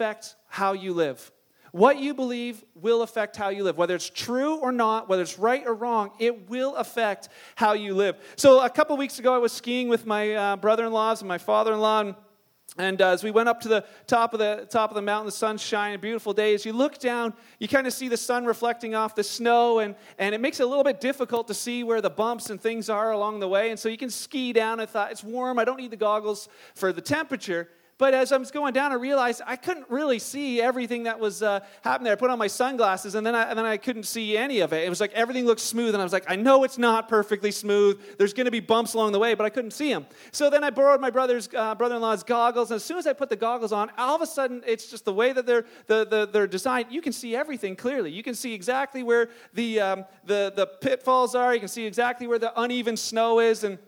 affect how you live. What you believe will affect how you live. Whether it's true or not, whether it's right or wrong, it will affect how you live. So, a couple weeks ago, I was skiing with my uh, brother in laws and my father in law. And uh, as we went up to the top of the top of the mountain, the sun's shining, beautiful day. As you look down, you kind of see the sun reflecting off the snow, and, and it makes it a little bit difficult to see where the bumps and things are along the way. And so you can ski down. I thought it's warm. I don't need the goggles for the temperature. But as I was going down, I realized I couldn't really see everything that was uh, happening there. I put on my sunglasses, and then, I, and then I couldn't see any of it. It was like everything looked smooth, and I was like, I know it's not perfectly smooth. There's going to be bumps along the way, but I couldn't see them. So then I borrowed my brother's uh, brother-in-law's goggles, and as soon as I put the goggles on, all of a sudden, it's just the way that they're the, the, they're designed. You can see everything clearly. You can see exactly where the um, the the pitfalls are. You can see exactly where the uneven snow is, and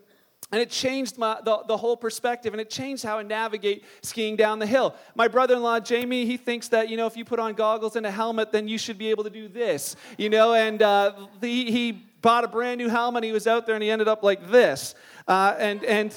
and it changed my, the, the whole perspective, and it changed how I navigate skiing down the hill. My brother in law, Jamie, he thinks that, you know, if you put on goggles and a helmet, then you should be able to do this, you know, and uh, he, he bought a brand new helmet, he was out there, and he ended up like this. Uh, and, and,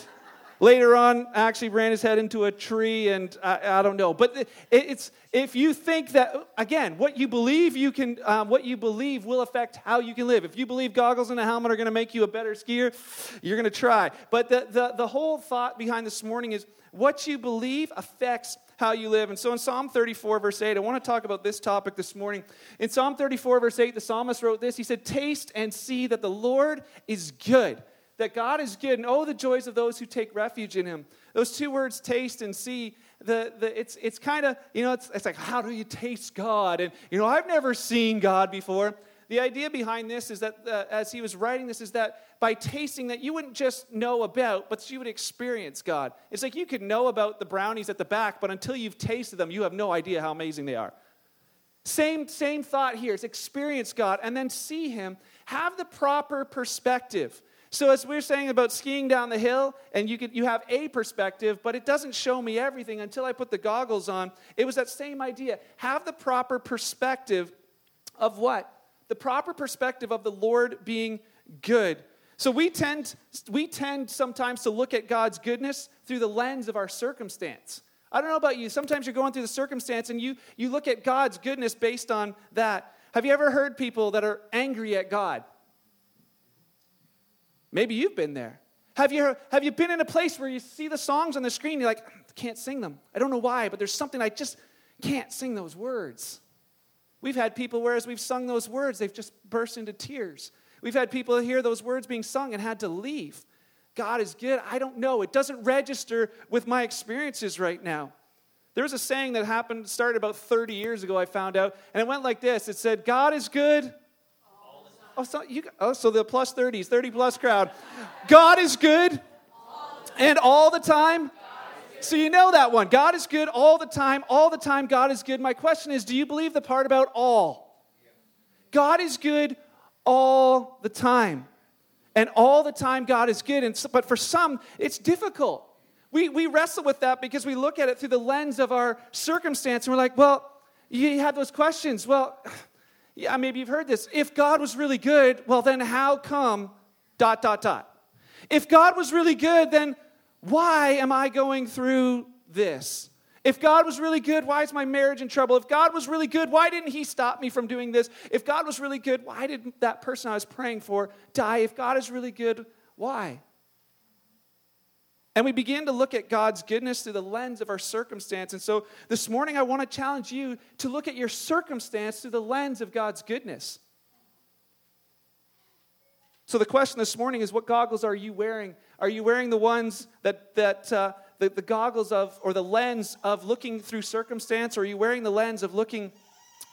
Later on, actually ran his head into a tree, and I, I don't know. But it, it's if you think that again, what you believe you can, um, what you believe will affect how you can live. If you believe goggles and a helmet are going to make you a better skier, you're going to try. But the, the the whole thought behind this morning is what you believe affects how you live. And so in Psalm 34, verse 8, I want to talk about this topic this morning. In Psalm 34, verse 8, the psalmist wrote this He said, Taste and see that the Lord is good that God is good, and oh, the joys of those who take refuge in Him. Those two words, taste and see, the, the, it's, it's kind of, you know, it's, it's like, how do you taste God? And, you know, I've never seen God before. The idea behind this is that, uh, as he was writing this, is that by tasting that you wouldn't just know about, but you would experience God. It's like you could know about the brownies at the back, but until you've tasted them, you have no idea how amazing they are. Same, same thought here. It's experience God and then see Him. Have the proper perspective. So as we are saying about skiing down the hill, and you, could, you have a perspective, but it doesn't show me everything until I put the goggles on. It was that same idea. Have the proper perspective of what? The proper perspective of the Lord being good. So we tend, we tend sometimes to look at God's goodness through the lens of our circumstance. I don't know about you. Sometimes you're going through the circumstance and you, you look at God's goodness based on that. Have you ever heard people that are angry at God? Maybe you've been there. Have you, have you been in a place where you see the songs on the screen, you're like, I can't sing them. I don't know why, but there's something I just can't sing those words. We've had people where as we've sung those words, they've just burst into tears. We've had people hear those words being sung and had to leave. God is good. I don't know. It doesn't register with my experiences right now. There was a saying that happened, started about 30 years ago, I found out, and it went like this It said, God is good Oh, so, you, oh, so the plus 30s, 30 plus crowd. God is good and all the time. So you know that one. God is good all the time. All the time, God is good. My question is do you believe the part about all? God is good all the time. And all the time, God is good. And so, but for some, it's difficult. We, we wrestle with that because we look at it through the lens of our circumstance and we're like, well, you have those questions. Well, yeah, maybe you've heard this. If God was really good, well, then how come dot, dot, dot? If God was really good, then why am I going through this? If God was really good, why is my marriage in trouble? If God was really good, why didn't He stop me from doing this? If God was really good, why did that person I was praying for die? If God is really good, why? And we begin to look at God's goodness through the lens of our circumstance. And so this morning, I want to challenge you to look at your circumstance through the lens of God's goodness. So the question this morning is what goggles are you wearing? Are you wearing the ones that, that uh, the, the goggles of, or the lens of looking through circumstance, or are you wearing the lens of looking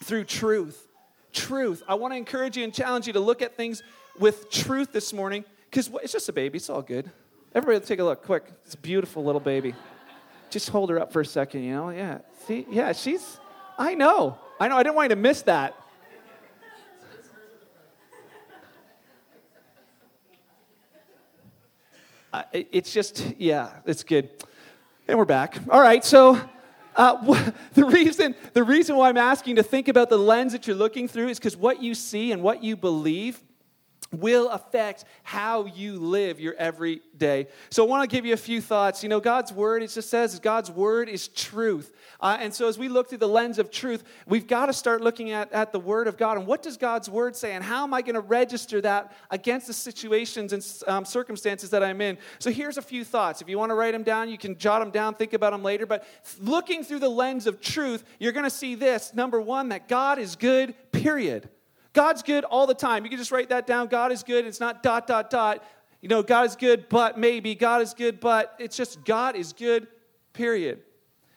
through truth? Truth. I want to encourage you and challenge you to look at things with truth this morning because it's just a baby, it's all good. Everybody, take a look, quick. This beautiful little baby. Just hold her up for a second, you know? Yeah. See, yeah, she's, I know. I know. I didn't want you to miss that. Uh, it, it's just, yeah, it's good. And we're back. All right, so uh, the, reason, the reason why I'm asking to think about the lens that you're looking through is because what you see and what you believe will affect how you live your every day. So I want to give you a few thoughts. You know, God's word, it just says God's word is truth. Uh, and so as we look through the lens of truth, we've got to start looking at, at the word of God and what does God's word say and how am I going to register that against the situations and um, circumstances that I'm in. So here's a few thoughts. If you want to write them down, you can jot them down, think about them later. But looking through the lens of truth, you're going to see this. Number one, that God is good, period. God's good all the time. You can just write that down. God is good. It's not dot, dot, dot. You know, God is good, but maybe. God is good, but it's just God is good, period.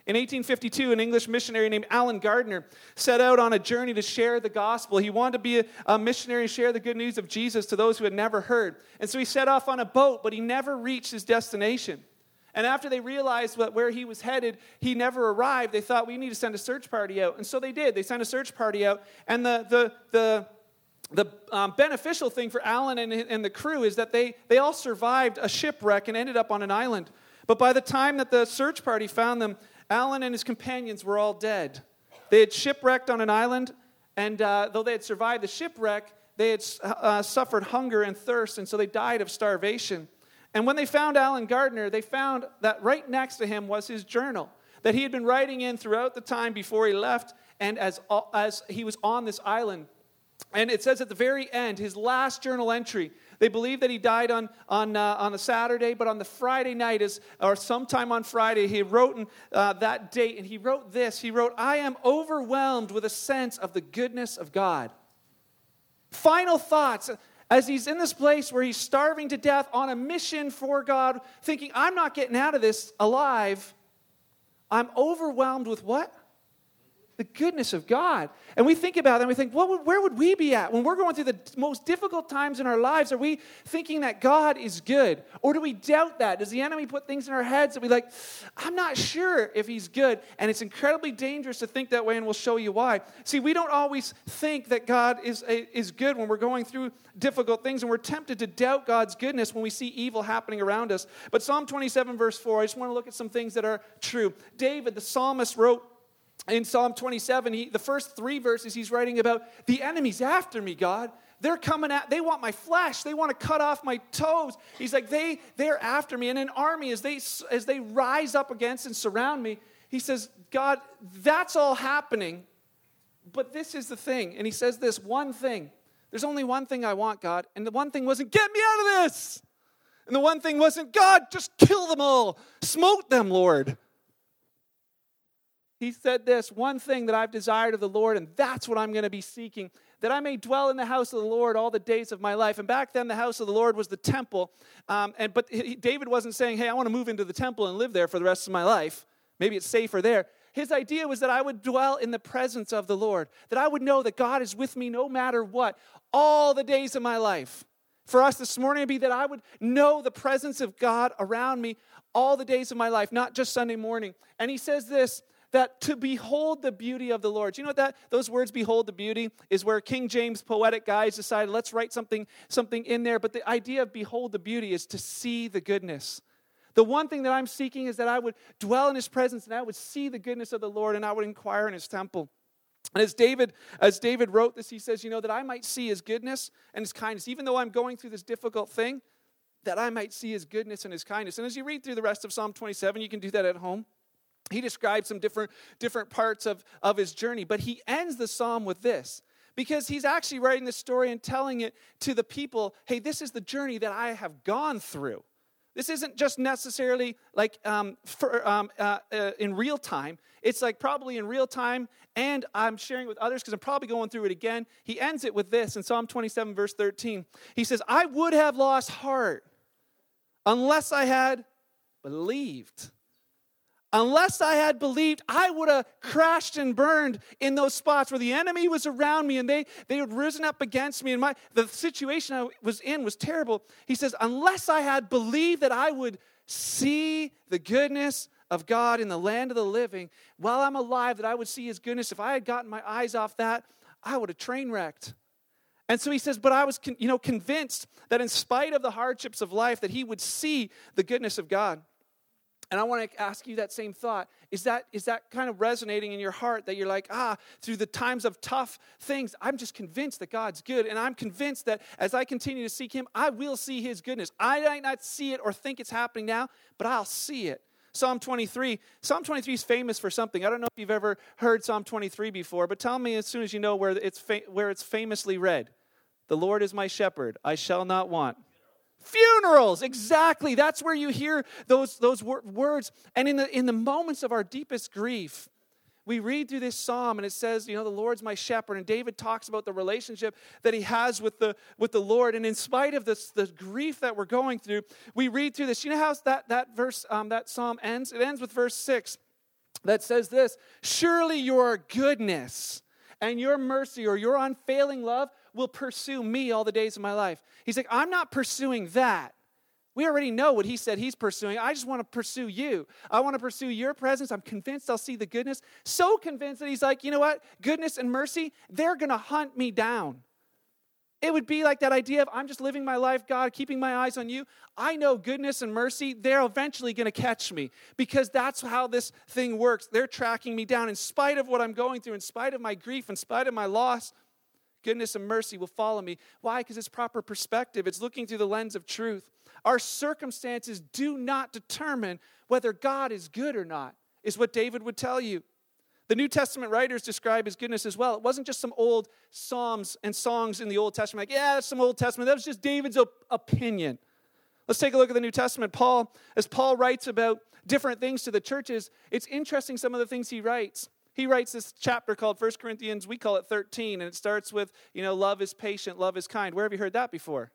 In 1852, an English missionary named Allen Gardiner set out on a journey to share the gospel. He wanted to be a, a missionary and share the good news of Jesus to those who had never heard. And so he set off on a boat, but he never reached his destination. And after they realized what, where he was headed, he never arrived. They thought, we need to send a search party out. And so they did. They sent a search party out. And the, the, the, the um, beneficial thing for Allen and, and the crew is that they, they all survived a shipwreck and ended up on an island. But by the time that the search party found them, Allen and his companions were all dead. They had shipwrecked on an island, and uh, though they had survived the shipwreck, they had uh, suffered hunger and thirst, and so they died of starvation. And when they found Allen Gardiner, they found that right next to him was his journal that he had been writing in throughout the time before he left and as, as he was on this island. And it says at the very end, his last journal entry, they believe that he died on, on, uh, on a Saturday, but on the Friday night, is, or sometime on Friday, he wrote in, uh, that date, and he wrote this. He wrote, I am overwhelmed with a sense of the goodness of God. Final thoughts as he's in this place where he's starving to death on a mission for God, thinking, I'm not getting out of this alive, I'm overwhelmed with what? The goodness of God. And we think about that and we think, well, where would we be at when we're going through the most difficult times in our lives? Are we thinking that God is good? Or do we doubt that? Does the enemy put things in our heads that we like, I'm not sure if he's good? And it's incredibly dangerous to think that way, and we'll show you why. See, we don't always think that God is, is good when we're going through difficult things, and we're tempted to doubt God's goodness when we see evil happening around us. But Psalm 27, verse 4, I just want to look at some things that are true. David, the psalmist, wrote, in Psalm 27, he, the first three verses, he's writing about the enemies after me, God. They're coming at, they want my flesh. They want to cut off my toes. He's like, they, they're after me. And an army, as they, as they rise up against and surround me, he says, God, that's all happening. But this is the thing. And he says this one thing. There's only one thing I want, God. And the one thing wasn't, get me out of this. And the one thing wasn't, God, just kill them all. Smote them, Lord he said this one thing that I've desired of the Lord, and that's what I'm going to be seeking, that I may dwell in the house of the Lord all the days of my life. And back then, the house of the Lord was the temple. Um, and, but he, David wasn't saying, hey, I want to move into the temple and live there for the rest of my life. Maybe it's safer there. His idea was that I would dwell in the presence of the Lord, that I would know that God is with me no matter what, all the days of my life. For us this morning, would be that I would know the presence of God around me all the days of my life, not just Sunday morning. And he says this that to behold the beauty of the Lord. You know what that those words behold the beauty is where King James poetic guys decided let's write something something in there, but the idea of behold the beauty is to see the goodness. The one thing that I'm seeking is that I would dwell in his presence and I would see the goodness of the Lord and I would inquire in his temple. And as David, as David wrote this, he says, you know, that I might see his goodness and his kindness, even though I'm going through this difficult thing, that I might see his goodness and his kindness. And as you read through the rest of Psalm 27, you can do that at home he describes some different, different parts of, of his journey, but he ends the psalm with this because he's actually writing the story and telling it to the people hey, this is the journey that I have gone through. This isn't just necessarily like um, for, um, uh, uh, in real time. It's like probably in real time, and I'm sharing with others because I'm probably going through it again. He ends it with this in Psalm 27, verse 13. He says, I would have lost heart unless I had believed Unless I had believed, I would have crashed and burned in those spots where the enemy was around me and they, they had risen up against me and my, the situation I was in was terrible. He says, Unless I had believed that I would see the goodness of God in the land of the living while I'm alive, that I would see his goodness, if I had gotten my eyes off that, I would have train wrecked. And so he says, but I was, you know, convinced that in spite of the hardships of life, that he would see the goodness of God. And I want to ask you that same thought. Is that, is that kind of resonating in your heart that you're like, ah, through the times of tough things, I'm just convinced that God's good. And I'm convinced that as I continue to seek Him, I will see His goodness. I might not see it or think it's happening now, but I'll see it. Psalm 23. Psalm 23 is famous for something. I don't know if you've ever heard Psalm 23 before, but tell me as soon as you know where it's, fa- where it's famously read. The Lord is my shepherd, I shall not want. Funerals, exactly. That's where you hear those, those wor- words. And in the, in the moments of our deepest grief, we read through this psalm and it says, you know, the Lord's my shepherd. And David talks about the relationship that he has with the, with the Lord. And in spite of this, the grief that we're going through, we read through this. You know how that, that verse, um, that psalm ends? It ends with verse 6 that says this Surely your goodness and your mercy or your unfailing love will pursue me all the days of my life. He's like, I'm not pursuing that. We already know what he said he's pursuing. I just want to pursue you. I want to pursue your presence. I'm convinced I'll see the goodness. So convinced that he's like, you know what? Goodness and mercy, they're going to hunt me down. It would be like that idea of I'm just living my life, God, keeping my eyes on you. I know goodness and mercy, they're eventually going to catch me because that's how this thing works. They're tracking me down in spite of what I'm going through, in spite of my grief, in spite of my loss. Goodness and mercy will follow me. Why? Because it's proper perspective. It's looking through the lens of truth. Our circumstances do not determine whether God is good or not, is what David would tell you. The New Testament writers describe his goodness as well. It wasn't just some old psalms and songs in the Old Testament, like, yeah, that's some Old Testament. That was just David's op- opinion. Let's take a look at the New Testament. Paul, as Paul writes about different things to the churches, it's interesting some of the things he writes. He writes this chapter called 1 Corinthians, we call it 13, and it starts with, you know, love is patient, love is kind. Where have you heard that before?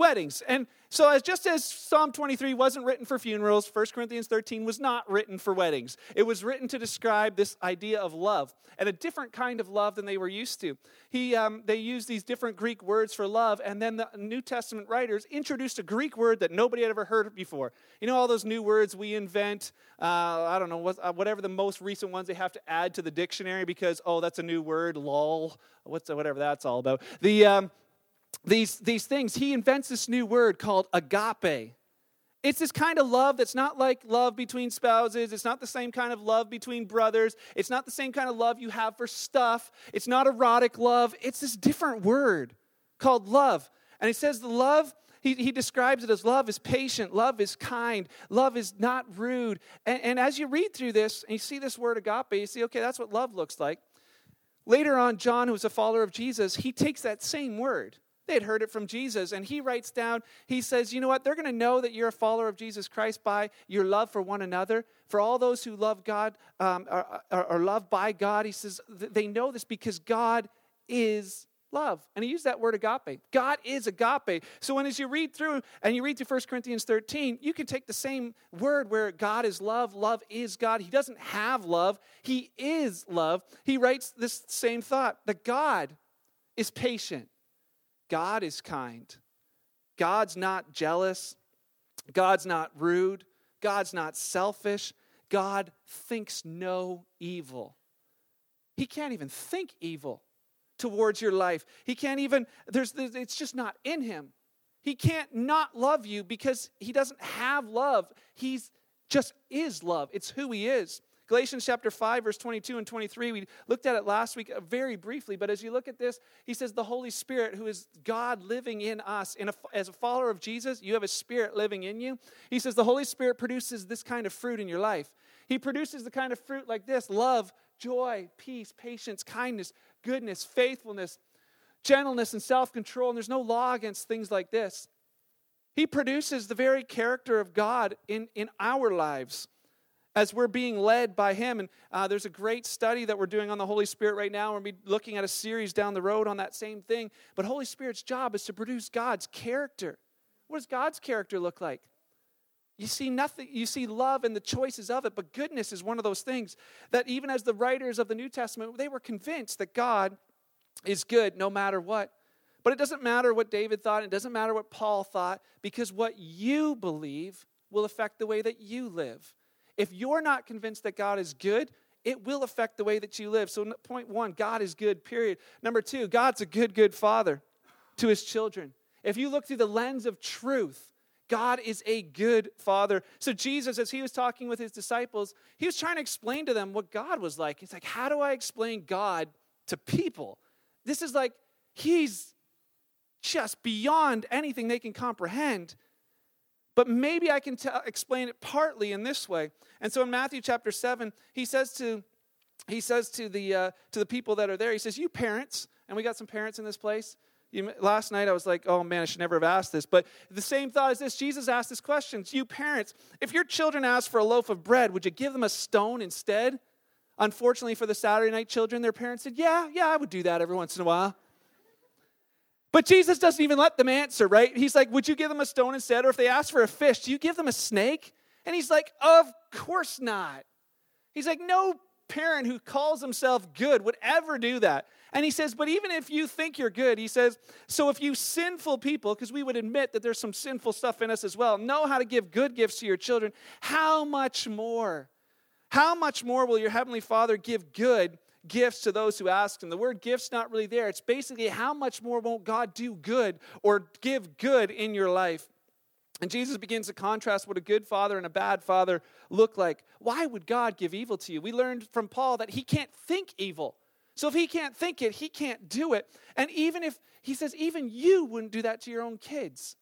Weddings. And so, as just as Psalm 23 wasn't written for funerals, 1 Corinthians 13 was not written for weddings. It was written to describe this idea of love and a different kind of love than they were used to. He, um, they used these different Greek words for love, and then the New Testament writers introduced a Greek word that nobody had ever heard before. You know, all those new words we invent, uh, I don't know, uh, whatever the most recent ones they have to add to the dictionary because, oh, that's a new word, lol, what's, whatever that's all about. The, um, these, these things, he invents this new word called agape. It's this kind of love that's not like love between spouses. It's not the same kind of love between brothers. It's not the same kind of love you have for stuff. It's not erotic love. It's this different word called love. And he says the love, he, he describes it as love is patient, love is kind, love is not rude. And, and as you read through this and you see this word agape, you see, okay, that's what love looks like. Later on, John, who's a follower of Jesus, he takes that same word they had heard it from Jesus. And he writes down, he says, You know what? They're going to know that you're a follower of Jesus Christ by your love for one another. For all those who love God, um, are, are, are loved by God, he says, they know this because God is love. And he used that word agape. God is agape. So when as you read through and you read through 1 Corinthians 13, you can take the same word where God is love, love is God. He doesn't have love, he is love. He writes this same thought that God is patient. God is kind. God's not jealous. God's not rude. God's not selfish. God thinks no evil. He can't even think evil towards your life. He can't even, there's, it's just not in him. He can't not love you because he doesn't have love. He's just is love. It's who he is. Galatians chapter 5, verse 22 and 23, we looked at it last week uh, very briefly, but as you look at this, he says, The Holy Spirit, who is God living in us, in a, as a follower of Jesus, you have a spirit living in you. He says, The Holy Spirit produces this kind of fruit in your life. He produces the kind of fruit like this love, joy, peace, patience, kindness, goodness, faithfulness, gentleness, and self control. And there's no law against things like this. He produces the very character of God in, in our lives as we're being led by Him. And uh, there's a great study that we're doing on the Holy Spirit right now. We'll be looking at a series down the road on that same thing. But Holy Spirit's job is to produce God's character. What does God's character look like? You see nothing, you see love and the choices of it, but goodness is one of those things that even as the writers of the New Testament, they were convinced that God is good no matter what. But it doesn't matter what David thought, it doesn't matter what Paul thought, because what you believe will affect the way that you live. If you're not convinced that God is good, it will affect the way that you live. So, point one, God is good, period. Number two, God's a good, good father to his children. If you look through the lens of truth, God is a good father. So, Jesus, as he was talking with his disciples, he was trying to explain to them what God was like. He's like, How do I explain God to people? This is like, he's just beyond anything they can comprehend. But maybe I can t- explain it partly in this way. And so in Matthew chapter 7, he says to he says to the uh, to the people that are there, he says, "You parents, and we got some parents in this place. You, last night I was like, oh man, I should never have asked this. But the same thought is this: Jesus asked this question. You parents, if your children ask for a loaf of bread, would you give them a stone instead? Unfortunately for the Saturday night children, their parents said, yeah, yeah, I would do that every once in a while. But Jesus doesn't even let them answer, right? He's like, Would you give them a stone instead? Or if they ask for a fish, do you give them a snake? And he's like, Of course not. He's like, No parent who calls himself good would ever do that. And he says, But even if you think you're good, he says, So if you sinful people, because we would admit that there's some sinful stuff in us as well, know how to give good gifts to your children, how much more? How much more will your Heavenly Father give good gifts to those who ask him. The word gift's not really there. It's basically how much more won't God do good or give good in your life? And Jesus begins to contrast what a good father and a bad father look like. Why would God give evil to you? We learned from Paul that he can't think evil. So if he can't think it, he can't do it. And even if, he says, even you wouldn't do that to your own kids.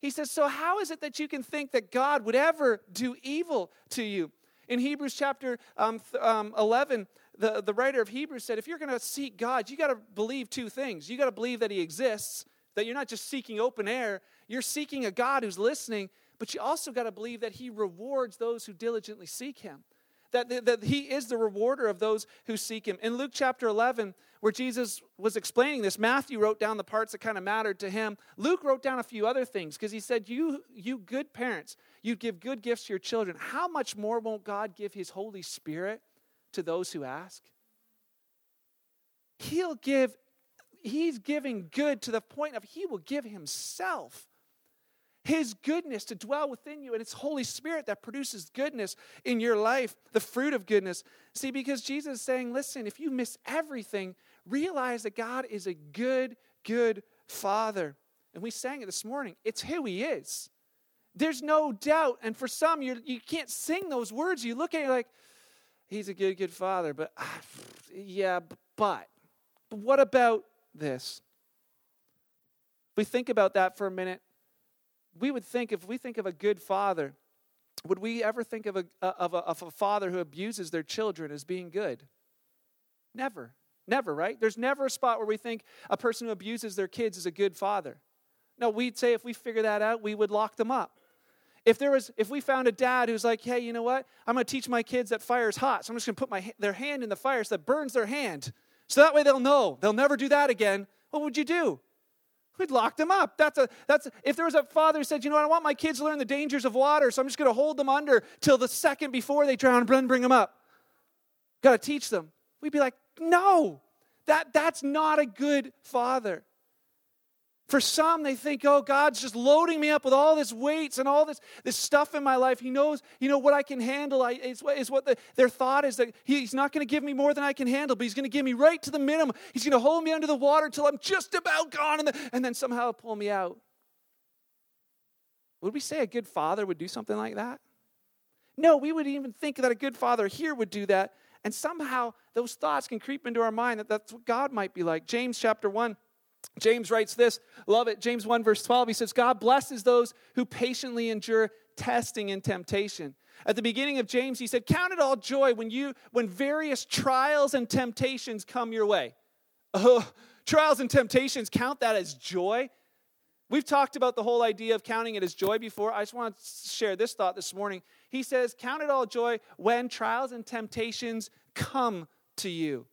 He says, so how is it that you can think that God would ever do evil to you? In Hebrews chapter um, um, 11, the, the writer of Hebrews said, if you're going to seek God, you got to believe two things. You got to believe that He exists, that you're not just seeking open air, you're seeking a God who's listening, but you also got to believe that He rewards those who diligently seek Him. That, that, that He is the rewarder of those who seek Him. In Luke chapter 11, where Jesus was explaining this, Matthew wrote down the parts that kind of mattered to him. Luke wrote down a few other things because he said, you, you good parents, you give good gifts to your children. How much more won't God give His Holy Spirit to those who ask? He'll give, he's giving good to the point of he will give himself. His goodness to dwell within you, and it's Holy Spirit that produces goodness in your life, the fruit of goodness. See, because Jesus is saying, listen, if you miss everything, realize that God is a good, good Father. And we sang it this morning. It's who He is. There's no doubt. And for some, you you can't sing those words. You look at it like, he's a good, good father. But ah, yeah, but, but what about this? If we think about that for a minute, we would think if we think of a good father, would we ever think of a, of a, of a father who abuses their children as being good? Never. Never, right? There's never a spot where we think a person who abuses their kids is a good father. No, we'd say if we figure that out, we would lock them up. If there was, if we found a dad who's like, hey, you know what? I'm going to teach my kids that fire is hot, so I'm just going to put my their hand in the fire so that burns their hand, so that way they'll know they'll never do that again. What would you do? We'd lock them up. That's a that's if there was a father who said, you know what, I want my kids to learn the dangers of water, so I'm just going to hold them under till the second before they drown, and then bring them up. Got to teach them. We'd be like, no, that that's not a good father. For some, they think, oh, God's just loading me up with all this weights and all this, this stuff in my life. He knows, you know, what I can handle I, is, what the, their thought is that He's not going to give me more than I can handle, but He's going to give me right to the minimum. He's going to hold me under the water till I'm just about gone and, the, and then somehow pull me out. Would we say a good father would do something like that? No, we would even think that a good father here would do that. And somehow those thoughts can creep into our mind that that's what God might be like. James chapter 1 James writes this, love it. James 1, verse 12, he says, God blesses those who patiently endure testing and temptation. At the beginning of James, he said, Count it all joy when you when various trials and temptations come your way. Oh, trials and temptations, count that as joy. We've talked about the whole idea of counting it as joy before. I just want to share this thought this morning. He says, Count it all joy when trials and temptations come to you.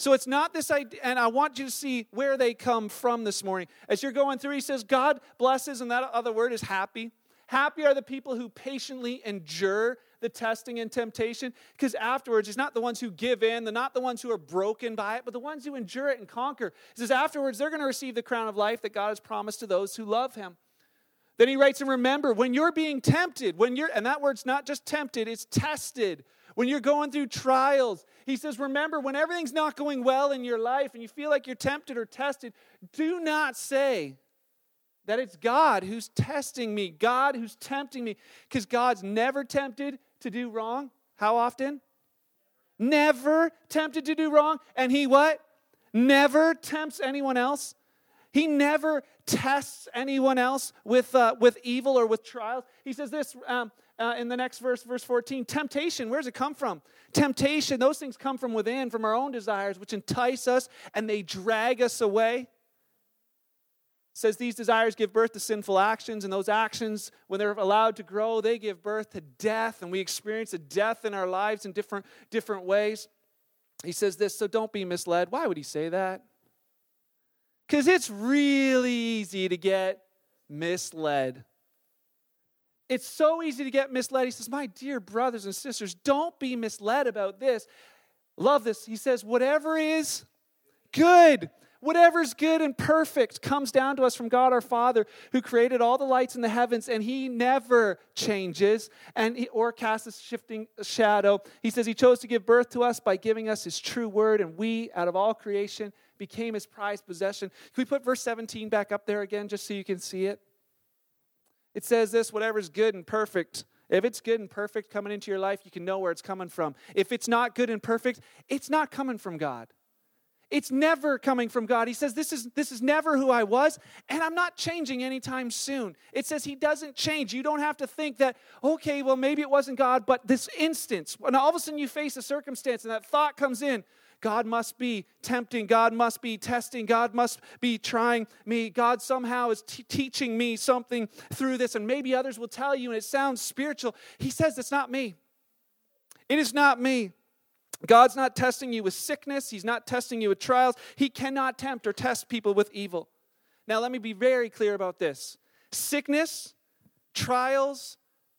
So it's not this idea, and I want you to see where they come from this morning. As you're going through, he says, God blesses, and that other word is happy. Happy are the people who patiently endure the testing and temptation, because afterwards, it's not the ones who give in, they're not the ones who are broken by it, but the ones who endure it and conquer. He says, afterwards, they're going to receive the crown of life that God has promised to those who love him. Then he writes, and remember, when you're being tempted, when you're, and that word's not just tempted, it's tested when you're going through trials. He says, Remember, when everything's not going well in your life and you feel like you're tempted or tested, do not say that it's God who's testing me, God who's tempting me, because God's never tempted to do wrong. How often? Never tempted to do wrong. And he what? Never tempts anyone else. He never tests anyone else with, uh, with evil or with trials. He says this um, uh, in the next verse, verse 14 Temptation, where does it come from? Temptation, those things come from within, from our own desires, which entice us and they drag us away. Says these desires give birth to sinful actions and those actions when they're allowed to grow they give birth to death and we experience a death in our lives in different different ways. He says this so don't be misled. Why would he say that? Because it's really easy to get misled it's so easy to get misled he says my dear brothers and sisters don't be misled about this love this he says whatever is good Whatever's good and perfect comes down to us from God our Father, who created all the lights in the heavens, and He never changes and he, or casts a shifting shadow. He says He chose to give birth to us by giving us His true word, and we, out of all creation, became His prized possession. Can we put verse 17 back up there again, just so you can see it? It says this whatever's good and perfect. If it's good and perfect coming into your life, you can know where it's coming from. If it's not good and perfect, it's not coming from God. It's never coming from God. He says, this is, this is never who I was, and I'm not changing anytime soon. It says He doesn't change. You don't have to think that, okay, well, maybe it wasn't God, but this instance, when all of a sudden you face a circumstance and that thought comes in, God must be tempting. God must be testing. God must be trying me. God somehow is t- teaching me something through this. And maybe others will tell you, and it sounds spiritual. He says, It's not me. It is not me. God's not testing you with sickness, He's not testing you with trials. He cannot tempt or test people with evil. Now, let me be very clear about this sickness, trials,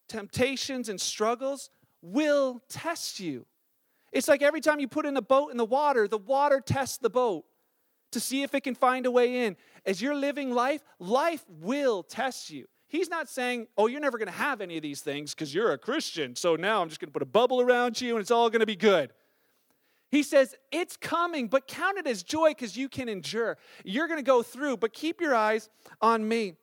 temptations, and struggles will test you. It's like every time you put in a boat in the water, the water tests the boat to see if it can find a way in. As you're living life, life will test you. He's not saying, oh, you're never going to have any of these things because you're a Christian. So now I'm just going to put a bubble around you and it's all going to be good. He says, It's coming, but count it as joy because you can endure. You're going to go through, but keep your eyes on me.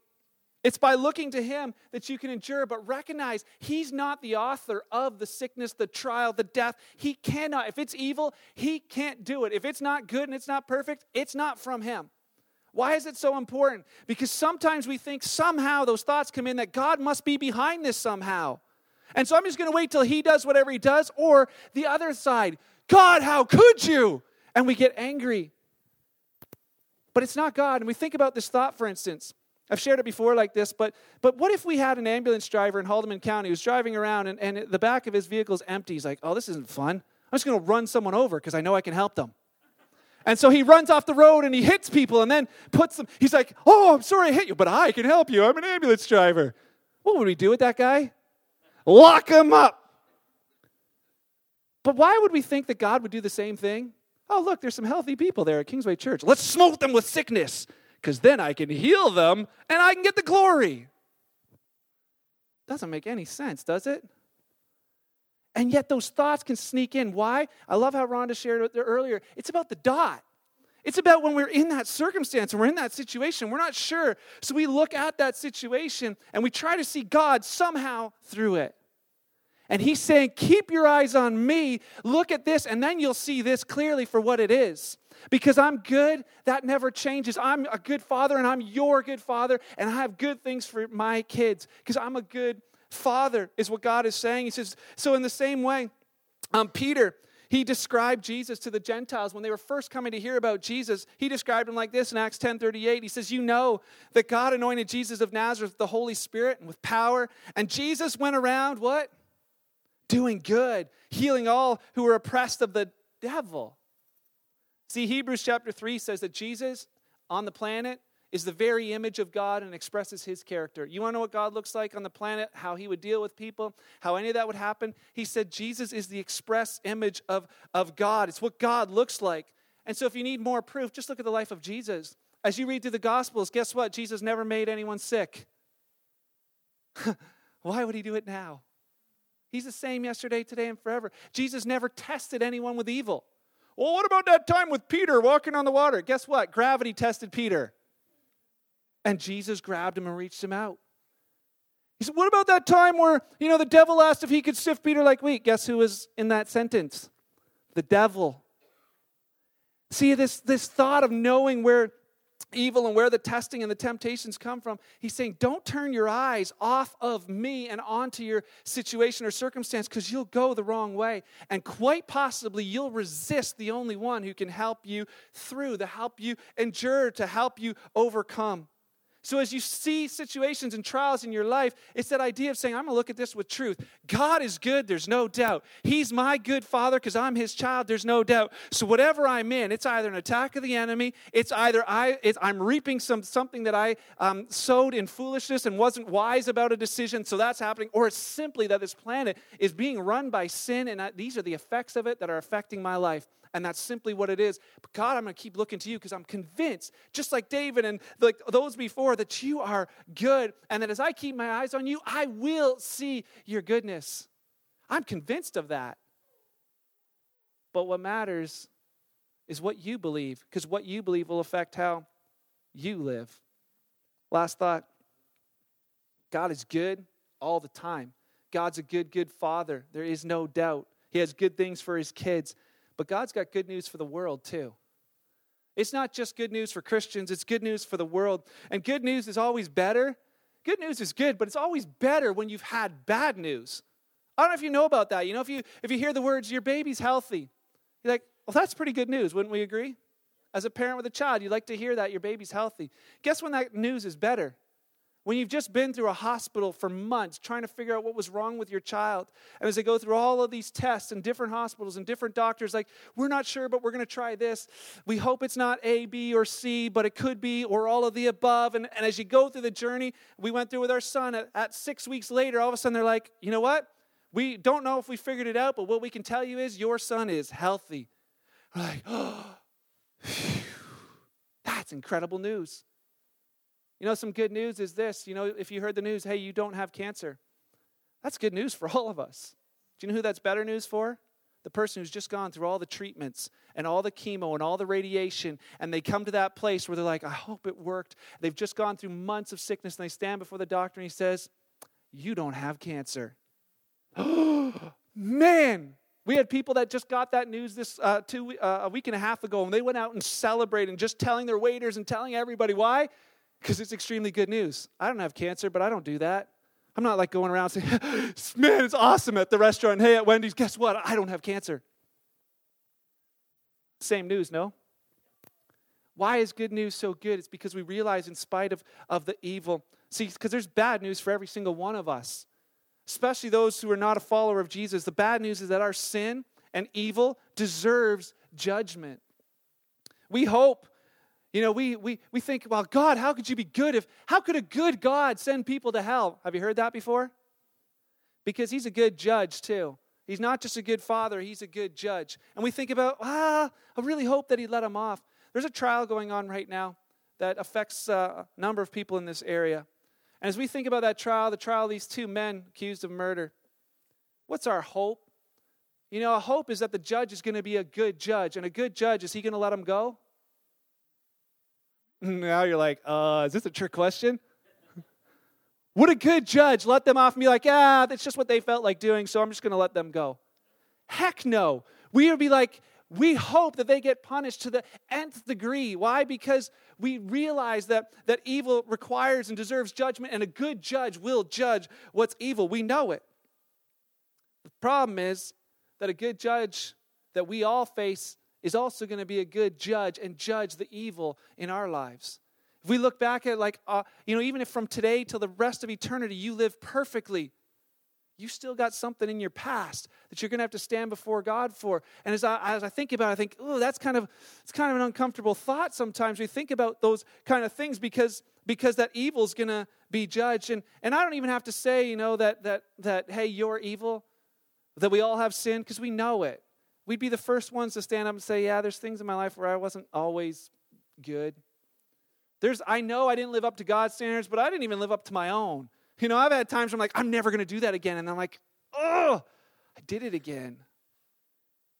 It's by looking to Him that you can endure, but recognize He's not the author of the sickness, the trial, the death. He cannot. If it's evil, He can't do it. If it's not good and it's not perfect, it's not from Him. Why is it so important? Because sometimes we think somehow those thoughts come in that God must be behind this somehow. And so I'm just going to wait till He does whatever He does. Or the other side, God, how could you? And we get angry. But it's not God. And we think about this thought, for instance. I've shared it before like this, but, but what if we had an ambulance driver in Haldimand County who's driving around and, and the back of his vehicle is empty? He's like, oh, this isn't fun. I'm just going to run someone over because I know I can help them. And so he runs off the road and he hits people and then puts them, he's like, oh, I'm sorry I hit you, but I can help you. I'm an ambulance driver. What would we do with that guy? Lock him up. But why would we think that God would do the same thing? Oh, look, there's some healthy people there at Kingsway Church. Let's smote them with sickness because then I can heal them and I can get the glory. Doesn't make any sense, does it? And yet those thoughts can sneak in. Why? I love how Rhonda shared earlier. It's about the dot. It's about when we're in that circumstance and we're in that situation, we're not sure. So we look at that situation and we try to see God somehow through it. And he's saying, Keep your eyes on me. Look at this, and then you'll see this clearly for what it is. Because I'm good, that never changes. I'm a good father, and I'm your good father, and I have good things for my kids because I'm a good father, is what God is saying. He says, So, in the same way, um, Peter, he described Jesus to the Gentiles when they were first coming to hear about Jesus. He described him like this in Acts 10:38. He says, "You know that God anointed Jesus of Nazareth with the Holy Spirit and with power, and Jesus went around what? Doing good, healing all who are oppressed of the devil. See, Hebrews chapter 3 says that Jesus on the planet is the very image of God and expresses his character. You want to know what God looks like on the planet, how he would deal with people, how any of that would happen? He said Jesus is the express image of, of God. It's what God looks like. And so if you need more proof, just look at the life of Jesus. As you read through the Gospels, guess what? Jesus never made anyone sick. Why would he do it now? He's the same yesterday, today, and forever. Jesus never tested anyone with evil. Well, what about that time with Peter walking on the water? Guess what? Gravity tested Peter. And Jesus grabbed him and reached him out. He said, What about that time where, you know, the devil asked if he could sift Peter like wheat? Guess who was in that sentence? The devil. See, this, this thought of knowing where evil and where the testing and the temptations come from, he's saying, don't turn your eyes off of me and onto your situation or circumstance because you'll go the wrong way. And quite possibly, you'll resist the only one who can help you through, to help you endure, to help you overcome. So, as you see situations and trials in your life, it's that idea of saying, I'm going to look at this with truth. God is good, there's no doubt. He's my good father because I'm his child, there's no doubt. So, whatever I'm in, it's either an attack of the enemy, it's either I, it's, I'm reaping some, something that I um, sowed in foolishness and wasn't wise about a decision, so that's happening, or it's simply that this planet is being run by sin, and I, these are the effects of it that are affecting my life and that's simply what it is. But God, I'm going to keep looking to you because I'm convinced, just like David and like those before, that you are good, and that as I keep my eyes on you, I will see your goodness. I'm convinced of that. But what matters is what you believe, because what you believe will affect how you live. Last thought God is good all the time. God's a good, good father. There is no doubt. He has good things for his kids. But God's got good news for the world too. It's not just good news for Christians, it's good news for the world. And good news is always better. Good news is good, but it's always better when you've had bad news. I don't know if you know about that. You know, if you if you hear the words, your baby's healthy, you're like, well, that's pretty good news, wouldn't we agree? As a parent with a child, you'd like to hear that your baby's healthy. Guess when that news is better? When you've just been through a hospital for months trying to figure out what was wrong with your child, and as they go through all of these tests in different hospitals and different doctors, like, we're not sure, but we're going to try this. We hope it's not A, B, or C, but it could be, or all of the above. And, and as you go through the journey, we went through with our son, at, at six weeks later, all of a sudden they're like, you know what? We don't know if we figured it out, but what we can tell you is your son is healthy. We're like, oh, that's incredible news. You know, some good news is this. You know, if you heard the news, hey, you don't have cancer, that's good news for all of us. Do you know who that's better news for? The person who's just gone through all the treatments and all the chemo and all the radiation, and they come to that place where they're like, I hope it worked. They've just gone through months of sickness, and they stand before the doctor, and he says, You don't have cancer. Man, we had people that just got that news this uh, two, uh, a week and a half ago, and they went out and celebrated, and just telling their waiters and telling everybody why because it's extremely good news. I don't have cancer, but I don't do that. I'm not like going around saying, man, it's awesome at the restaurant. Hey, at Wendy's, guess what? I don't have cancer. Same news, no? Why is good news so good? It's because we realize, in spite of, of the evil, see, because there's bad news for every single one of us, especially those who are not a follower of Jesus. The bad news is that our sin and evil deserves judgment. We hope you know, we, we, we think, well, God, how could you be good if, how could a good God send people to hell? Have you heard that before? Because he's a good judge, too. He's not just a good father, he's a good judge. And we think about, ah, I really hope that he let him off. There's a trial going on right now that affects uh, a number of people in this area. And as we think about that trial, the trial of these two men accused of murder, what's our hope? You know, a hope is that the judge is going to be a good judge. And a good judge, is he going to let them go? Now you're like, uh, is this a trick question? Would a good judge let them off and be like, ah, that's just what they felt like doing, so I'm just going to let them go? Heck no. We would be like, we hope that they get punished to the nth degree. Why? Because we realize that, that evil requires and deserves judgment, and a good judge will judge what's evil. We know it. The problem is that a good judge that we all face is also going to be a good judge and judge the evil in our lives. If we look back at, like, uh, you know, even if from today till the rest of eternity you live perfectly, you still got something in your past that you're going to have to stand before God for. And as I, as I think about it, I think, oh, that's kind of, it's kind of an uncomfortable thought sometimes. We think about those kind of things because, because that evil is going to be judged. And, and I don't even have to say, you know, that, that, that hey, you're evil, that we all have sin, because we know it we'd be the first ones to stand up and say, Yeah, there's things in my life where I wasn't always good. There's, I know I didn't live up to God's standards, but I didn't even live up to my own. You know, I've had times where I'm like, I'm never going to do that again. And I'm like, oh, I did it again.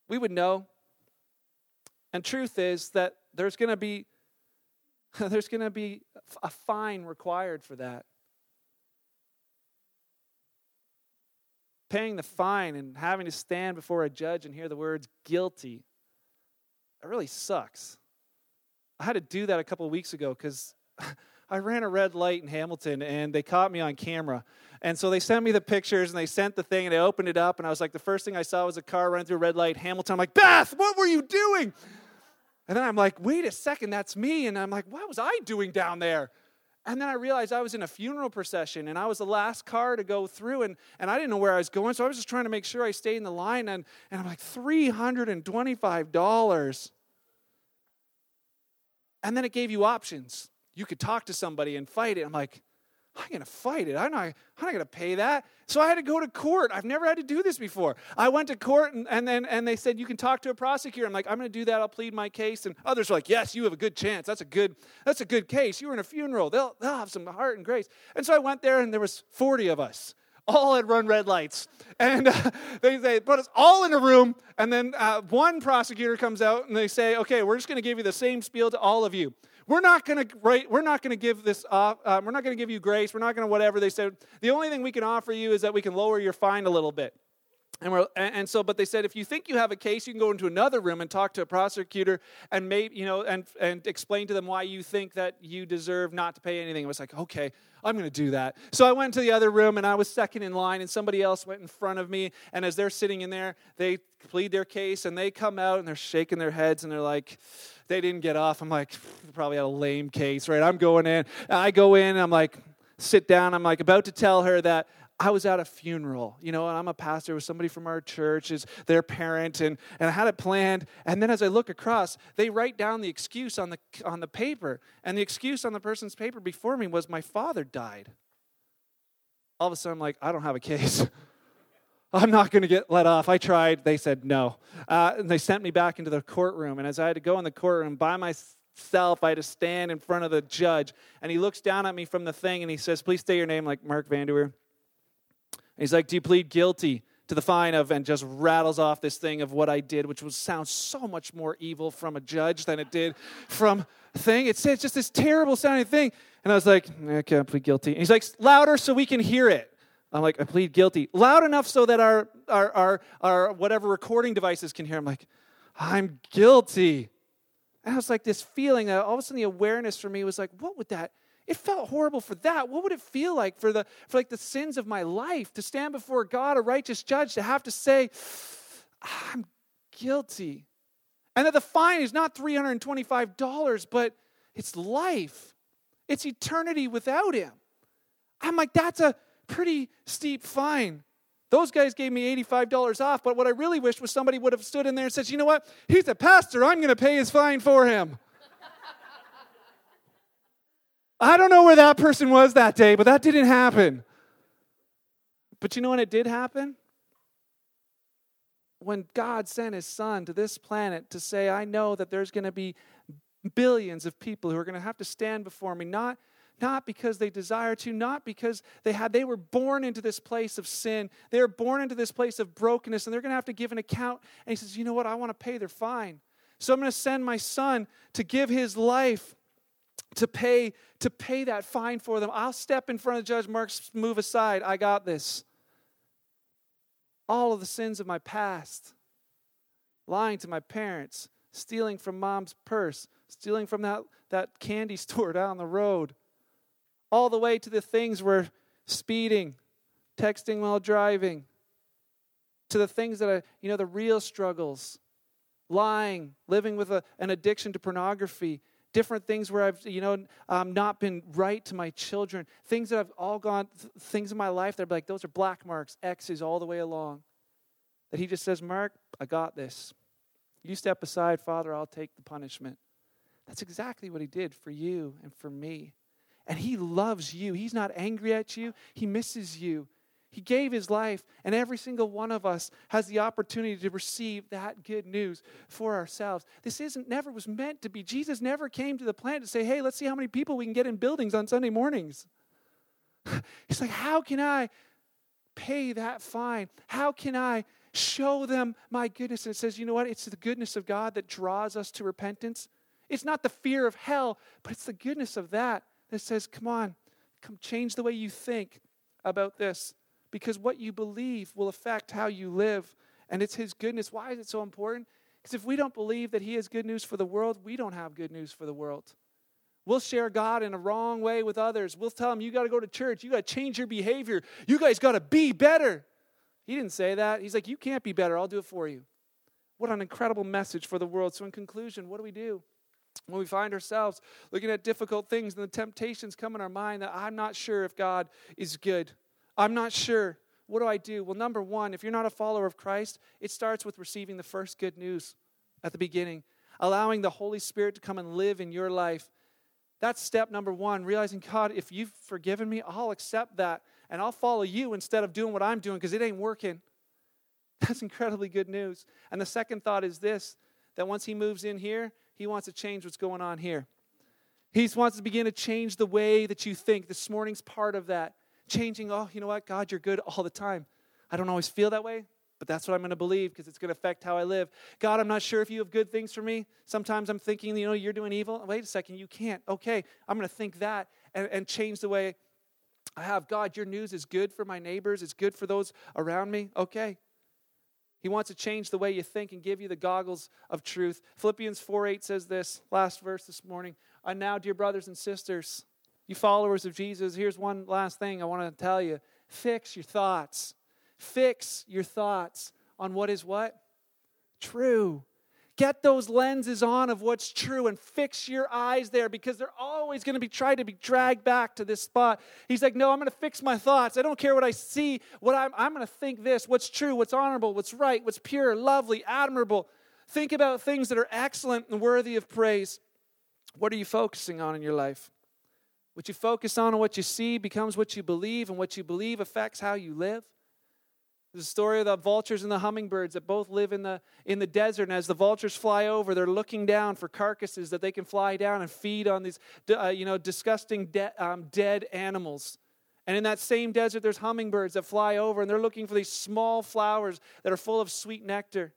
We would know. And truth is that there's going to be there's going to be a fine required for that. Paying the fine and having to stand before a judge and hear the words guilty, that really sucks. I had to do that a couple weeks ago because I ran a red light in Hamilton and they caught me on camera. And so they sent me the pictures and they sent the thing and I opened it up and I was like, the first thing I saw was a car running through a red light, Hamilton. I'm like, Beth, what were you doing? And then I'm like, wait a second, that's me. And I'm like, what was I doing down there? And then I realized I was in a funeral procession and I was the last car to go through and, and I didn't know where I was going. So I was just trying to make sure I stayed in the line. And, and I'm like, $325. And then it gave you options. You could talk to somebody and fight it. I'm like, I'm going to fight it. I'm not, I'm not going to pay that. So I had to go to court. I've never had to do this before. I went to court and, and then and they said, you can talk to a prosecutor. I'm like, I'm going to do that. I'll plead my case. And others are like, yes, you have a good chance. That's a good, that's a good case. You were in a funeral. They'll, they'll have some heart and grace. And so I went there and there was 40 of us. All had run red lights. And uh, they, they put us all in a room. And then uh, one prosecutor comes out and they say, okay, we're just going to give you the same spiel to all of you we're not going to we're not going to give this off, um, we're not going to give you grace we're not going to whatever they said. The only thing we can offer you is that we can lower your fine a little bit and, we're, and so, but they said if you think you have a case, you can go into another room and talk to a prosecutor and maybe you know and and explain to them why you think that you deserve not to pay anything. It was like, okay, I'm going to do that. So I went to the other room and I was second in line, and somebody else went in front of me. And as they're sitting in there, they plead their case and they come out and they're shaking their heads and they're like, they didn't get off. I'm like, probably had a lame case, right? I'm going in. I go in and I'm like, sit down. I'm like about to tell her that I was at a funeral, you know, and I'm a pastor with somebody from our church, is their parent, and, and I had it planned. And then as I look across, they write down the excuse on the, on the paper. And the excuse on the person's paper before me was, My father died. All of a sudden, I'm like, I don't have a case. I'm not going to get let off. I tried. They said no. Uh, and they sent me back into the courtroom. And as I had to go in the courtroom by myself, I had to stand in front of the judge. And he looks down at me from the thing and he says, Please state your name, like Mark Vandewer he's like, Do you plead guilty to the fine of, and just rattles off this thing of what I did, which was sounds so much more evil from a judge than it did from thing. It's, says just this terrible sounding thing. And I was like, I plead guilty. And he's like, Louder so we can hear it. I'm like, I plead guilty. Loud enough so that our, our, our, our whatever recording devices can hear. I'm like, I'm guilty. And I was like, this feeling that all of a sudden the awareness for me was like, what would that it felt horrible for that. What would it feel like for the for like the sins of my life to stand before God, a righteous judge, to have to say, I'm guilty. And that the fine is not $325, but it's life. It's eternity without him. I'm like, that's a pretty steep fine. Those guys gave me $85 off, but what I really wished was somebody would have stood in there and said, you know what? He's a pastor. I'm going to pay his fine for him. I don't know where that person was that day, but that didn't happen. But you know when it did happen? When God sent his son to this planet to say, I know that there's going to be billions of people who are going to have to stand before me, not, not because they desire to, not because they had they were born into this place of sin. They were born into this place of brokenness, and they're going to have to give an account. And he says, You know what? I want to pay their fine. So I'm going to send my son to give his life to pay to pay that fine for them. I'll step in front of judge, Mark, move aside. I got this. All of the sins of my past, lying to my parents, stealing from mom's purse, stealing from that, that candy store down the road, all the way to the things where speeding, texting while driving, to the things that I, you know, the real struggles, lying, living with a, an addiction to pornography, different things where I've, you know, um, not been right to my children, things that I've all gone, th- things in my life that are like, those are black marks, X's all the way along. That he just says, Mark, I got this. You step aside, Father, I'll take the punishment. That's exactly what he did for you and for me. And he loves you. He's not angry at you, he misses you. He gave his life, and every single one of us has the opportunity to receive that good news for ourselves. This isn't never was meant to be. Jesus never came to the planet to say, "Hey, let's see how many people we can get in buildings on Sunday mornings." He's like, "How can I pay that fine? How can I show them my goodness?" And it says, "You know what? It's the goodness of God that draws us to repentance. It's not the fear of hell, but it's the goodness of that that says, come on, come change the way you think about this because what you believe will affect how you live. And it's His goodness. Why is it so important? Because if we don't believe that He has good news for the world, we don't have good news for the world. We'll share God in a wrong way with others. We'll tell them, you got to go to church. You got to change your behavior. You guys got to be better. He didn't say that. He's like, you can't be better. I'll do it for you. What an incredible message for the world. So, in conclusion, what do we do? When we find ourselves looking at difficult things and the temptations come in our mind that I'm not sure if God is good. I'm not sure. What do I do? Well, number one, if you're not a follower of Christ, it starts with receiving the first good news at the beginning, allowing the Holy Spirit to come and live in your life. That's step number one, realizing, God, if you've forgiven me, I'll accept that and I'll follow you instead of doing what I'm doing because it ain't working. That's incredibly good news. And the second thought is this that once he moves in here, he wants to change what's going on here. He wants to begin to change the way that you think. This morning's part of that. Changing, oh, you know what? God, you're good all the time. I don't always feel that way, but that's what I'm going to believe because it's going to affect how I live. God, I'm not sure if you have good things for me. Sometimes I'm thinking, you know, you're doing evil. Wait a second, you can't. Okay, I'm going to think that and, and change the way I have. God, your news is good for my neighbors, it's good for those around me. Okay. He wants to change the way you think and give you the goggles of truth. Philippians 4 8 says this, last verse this morning. And now, dear brothers and sisters, you followers of Jesus, here's one last thing I want to tell you fix your thoughts Fix your thoughts on what is what? True. Get those lenses on of what's true and fix your eyes there because they're always going to be trying to be dragged back to this spot. He's like, No, I'm going to fix my thoughts. I don't care what I see. What I'm, I'm going to think this what's true, what's honorable, what's right, what's pure, lovely, admirable. Think about things that are excellent and worthy of praise. What are you focusing on in your life? What you focus on and what you see becomes what you believe, and what you believe affects how you live. The story of the vultures and the hummingbirds that both live in the, in the desert. And as the vultures fly over, they're looking down for carcasses that they can fly down and feed on these uh, you know, disgusting de- um, dead animals. And in that same desert, there's hummingbirds that fly over and they're looking for these small flowers that are full of sweet nectar.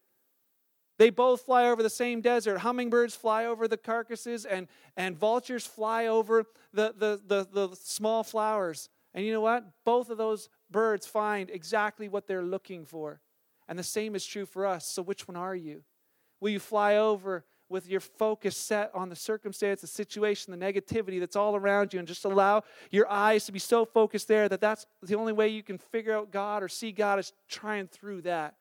They both fly over the same desert. Hummingbirds fly over the carcasses, and, and vultures fly over the, the, the, the small flowers. And you know what? Both of those birds find exactly what they're looking for. And the same is true for us. So, which one are you? Will you fly over with your focus set on the circumstance, the situation, the negativity that's all around you, and just allow your eyes to be so focused there that that's the only way you can figure out God or see God is trying through that?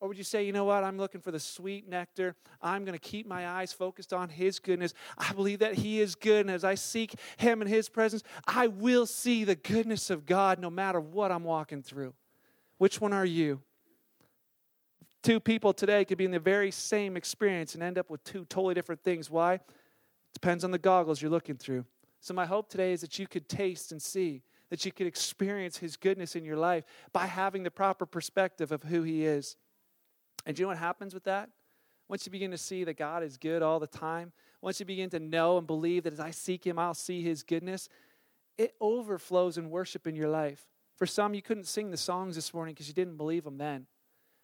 Or would you say, you know what? I'm looking for the sweet nectar. I'm going to keep my eyes focused on His goodness. I believe that He is good. And as I seek Him and His presence, I will see the goodness of God no matter what I'm walking through. Which one are you? Two people today could be in the very same experience and end up with two totally different things. Why? It depends on the goggles you're looking through. So, my hope today is that you could taste and see, that you could experience His goodness in your life by having the proper perspective of who He is. And do you know what happens with that? Once you begin to see that God is good all the time, once you begin to know and believe that as I seek Him, I'll see His goodness, it overflows in worship in your life. For some, you couldn't sing the songs this morning because you didn't believe them then.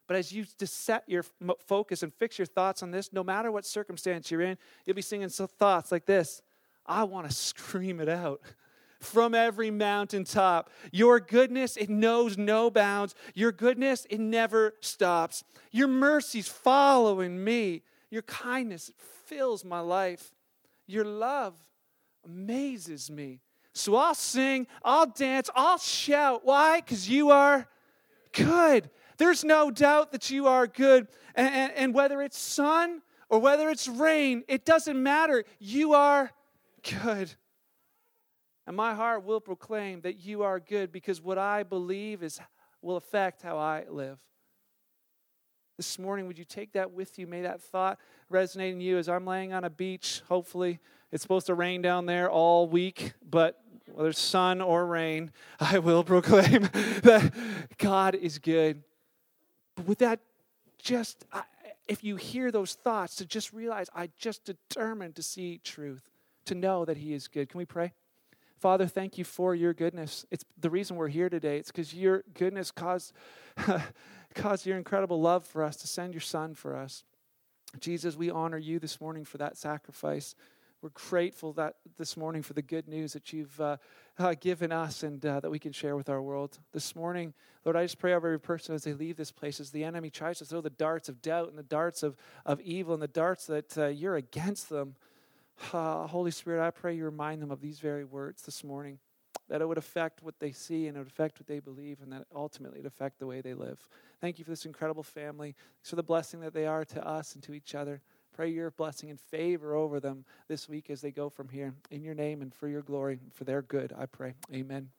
But as you just set your focus and fix your thoughts on this, no matter what circumstance you're in, you'll be singing thoughts like this I want to scream it out from every mountaintop. Your goodness, it knows no bounds. Your goodness, it never stops. Your mercies following me. Your kindness fills my life. Your love amazes me. So I'll sing, I'll dance, I'll shout. Why? Because you are good. There's no doubt that you are good. And, and, and, whether it's sun or whether it's rain, it doesn't matter. You are good. And my heart will proclaim that you are good because what I believe is will affect how I live. This morning, would you take that with you? May that thought resonate in you as I'm laying on a beach. Hopefully, it's supposed to rain down there all week, but whether it's sun or rain, I will proclaim that God is good. But with that, just if you hear those thoughts, to just realize I just determined to see truth, to know that He is good. Can we pray? Father, thank you for your goodness. It's the reason we're here today. It's because your goodness caused, caused your incredible love for us to send your son for us. Jesus, we honor you this morning for that sacrifice. We're grateful that this morning for the good news that you've uh, uh, given us and uh, that we can share with our world. This morning, Lord, I just pray over every person as they leave this place, as the enemy tries to throw the darts of doubt and the darts of, of evil and the darts that uh, you're against them. Holy Spirit, I pray you remind them of these very words this morning that it would affect what they see and it would affect what they believe, and that ultimately it would affect the way they live. Thank you for this incredible family. Thanks for the blessing that they are to us and to each other. Pray your blessing and favor over them this week as they go from here. In your name and for your glory, for their good, I pray. Amen.